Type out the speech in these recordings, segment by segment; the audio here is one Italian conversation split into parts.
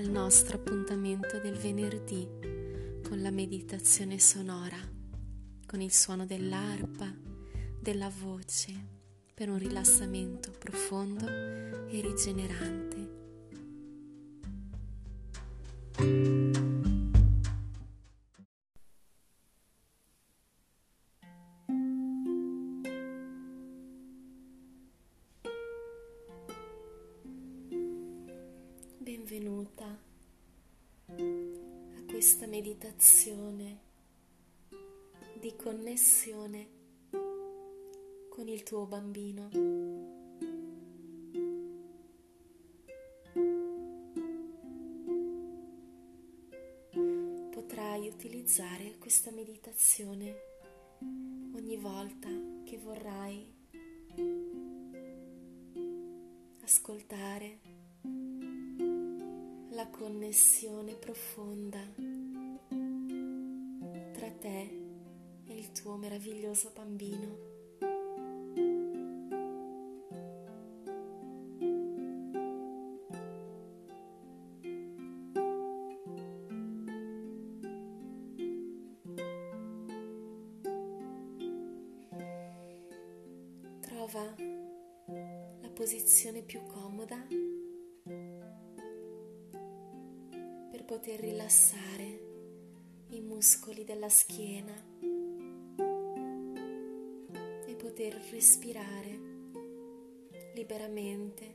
al nostro appuntamento del venerdì con la meditazione sonora, con il suono dell'arpa, della voce, per un rilassamento profondo e rigenerante. Benvenuta a questa meditazione di connessione con il tuo bambino. Potrai utilizzare questa meditazione ogni volta che vorrai ascoltare la connessione profonda tra te e il tuo meraviglioso bambino. Trova la posizione più comoda poter rilassare i muscoli della schiena e poter respirare liberamente,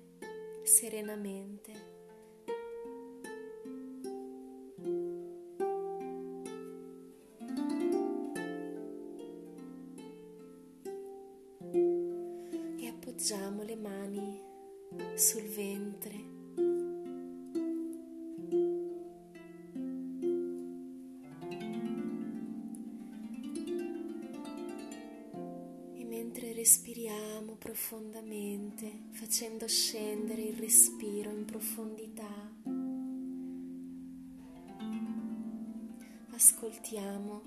serenamente. Appoggiamo le mani sul ventre profondamente, facendo scendere il respiro in profondità. Ascoltiamo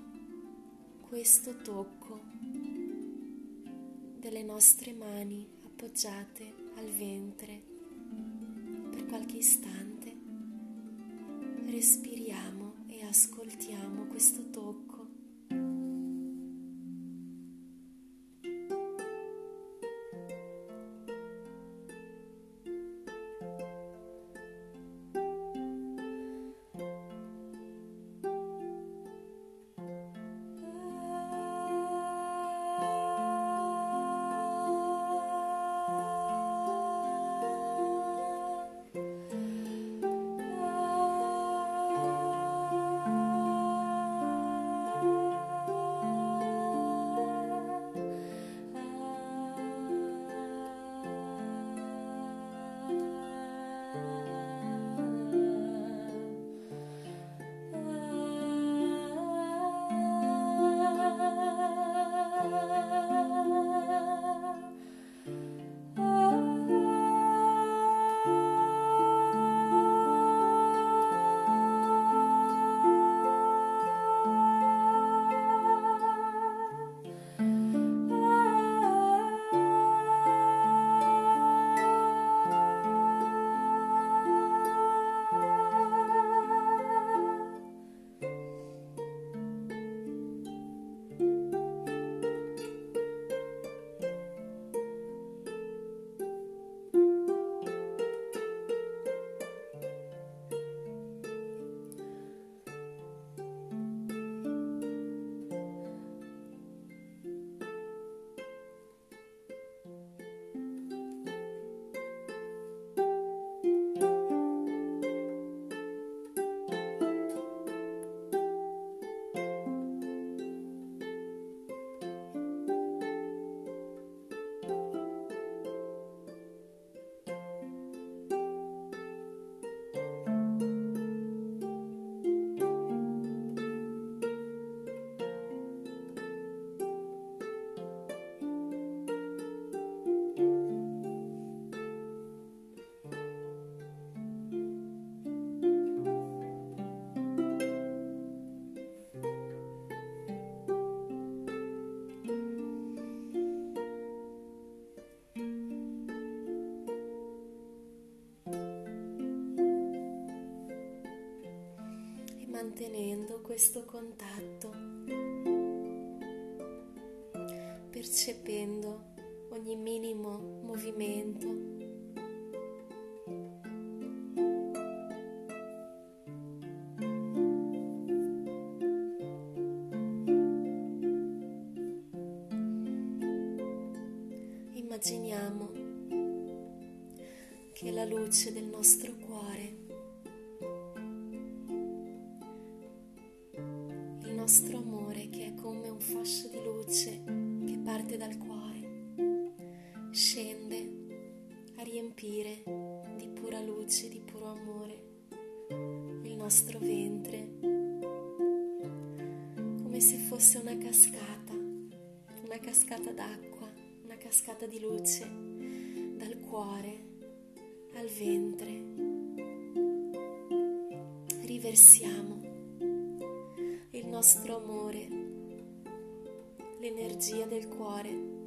questo tocco delle nostre mani appoggiate al ventre per qualche istante. Respiriamo e ascoltiamo questo tocco. Mantenendo questo contatto, percependo ogni minimo movimento. Dal cuore, scende a riempire di pura luce, di puro amore il nostro ventre, come se fosse una cascata, una cascata d'acqua, una cascata di luce dal cuore al ventre. Riversiamo nostro amore, l'energia del cuore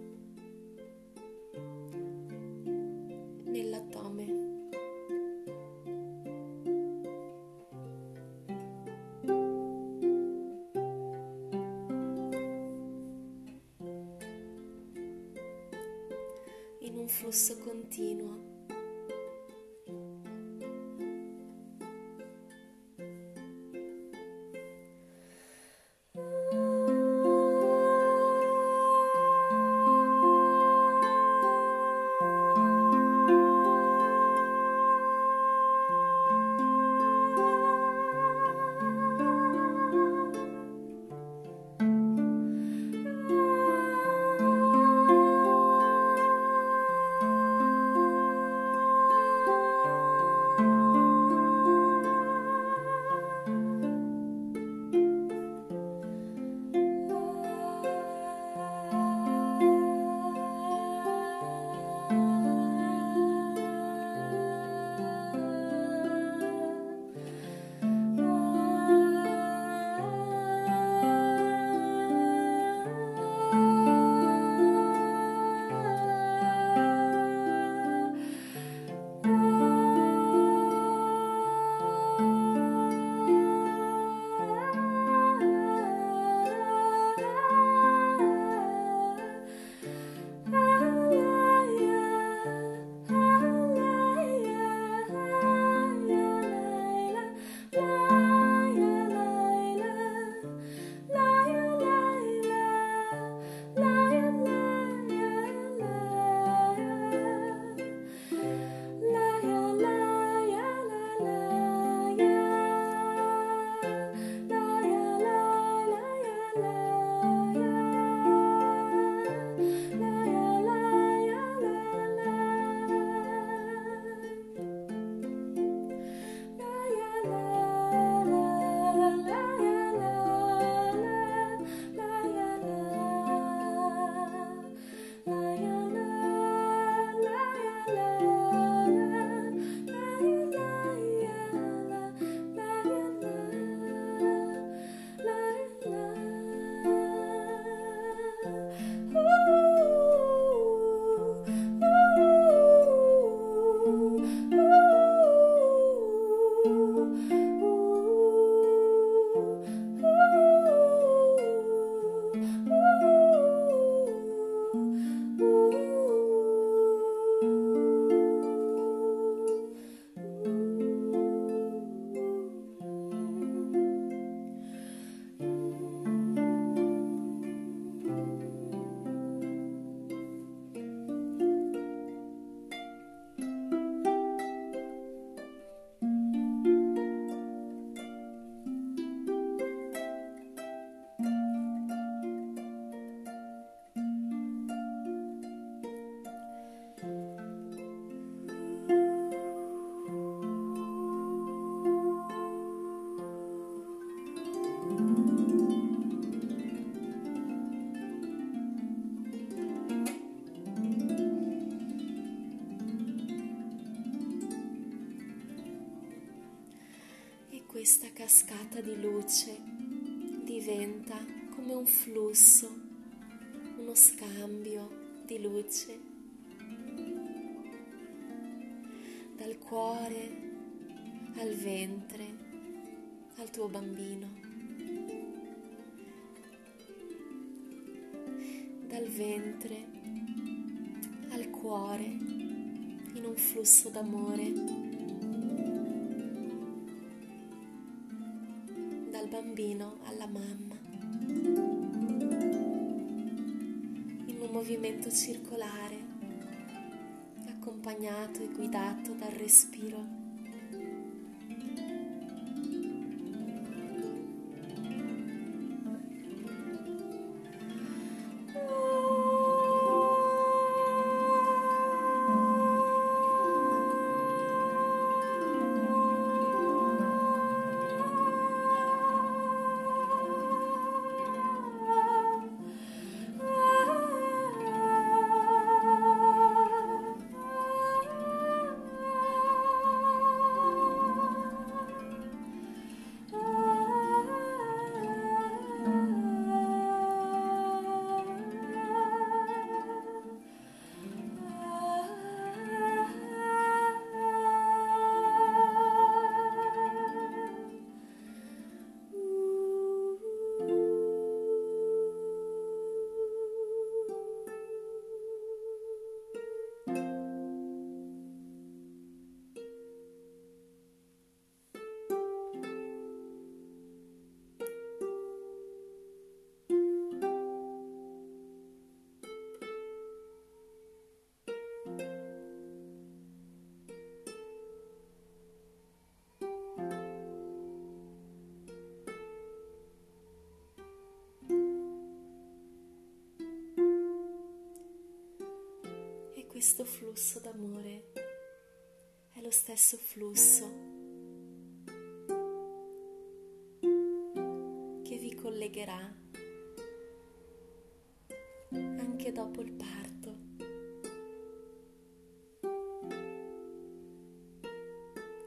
cascata di luce diventa come un flusso, uno scambio di luce. Dal cuore al ventre, al tuo bambino, dal ventre al cuore in un flusso d'amore, circolare accompagnato e guidato dal respiro. Questo flusso d'amore. È lo stesso flusso che vi collegherà anche dopo il parto.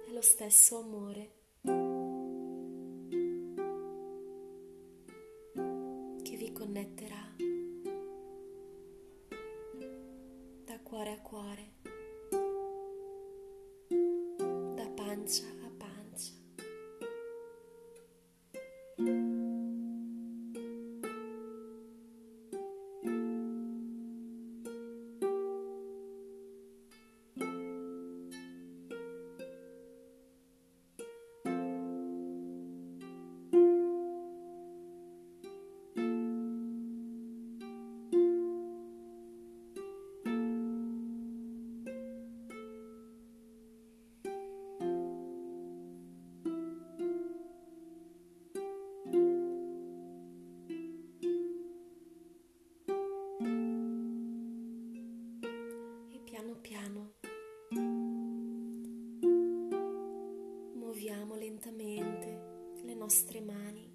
È lo stesso amore. Che vi connetterà cuore nostre mani.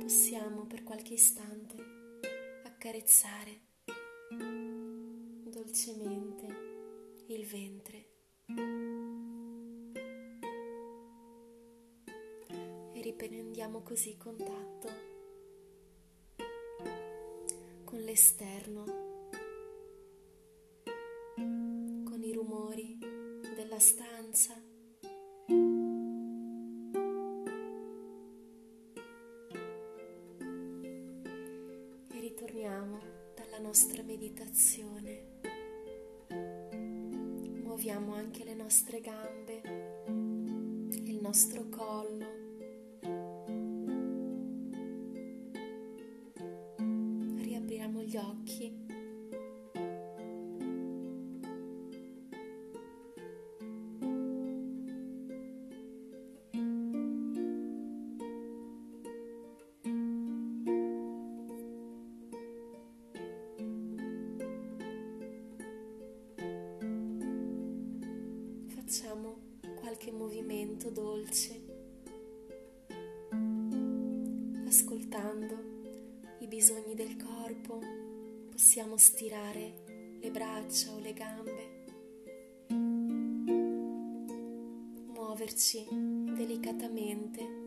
Possiamo per qualche istante accarezzare dolcemente il ventre e riprendiamo così contatto con l'esterno rumori della stanza. E ritorniamo dalla nostra meditazione. Muoviamo anche le nostre gambe, il nostro collo. Dolce, ascoltando i bisogni del corpo, possiamo stirare le braccia o le gambe, muoverci delicatamente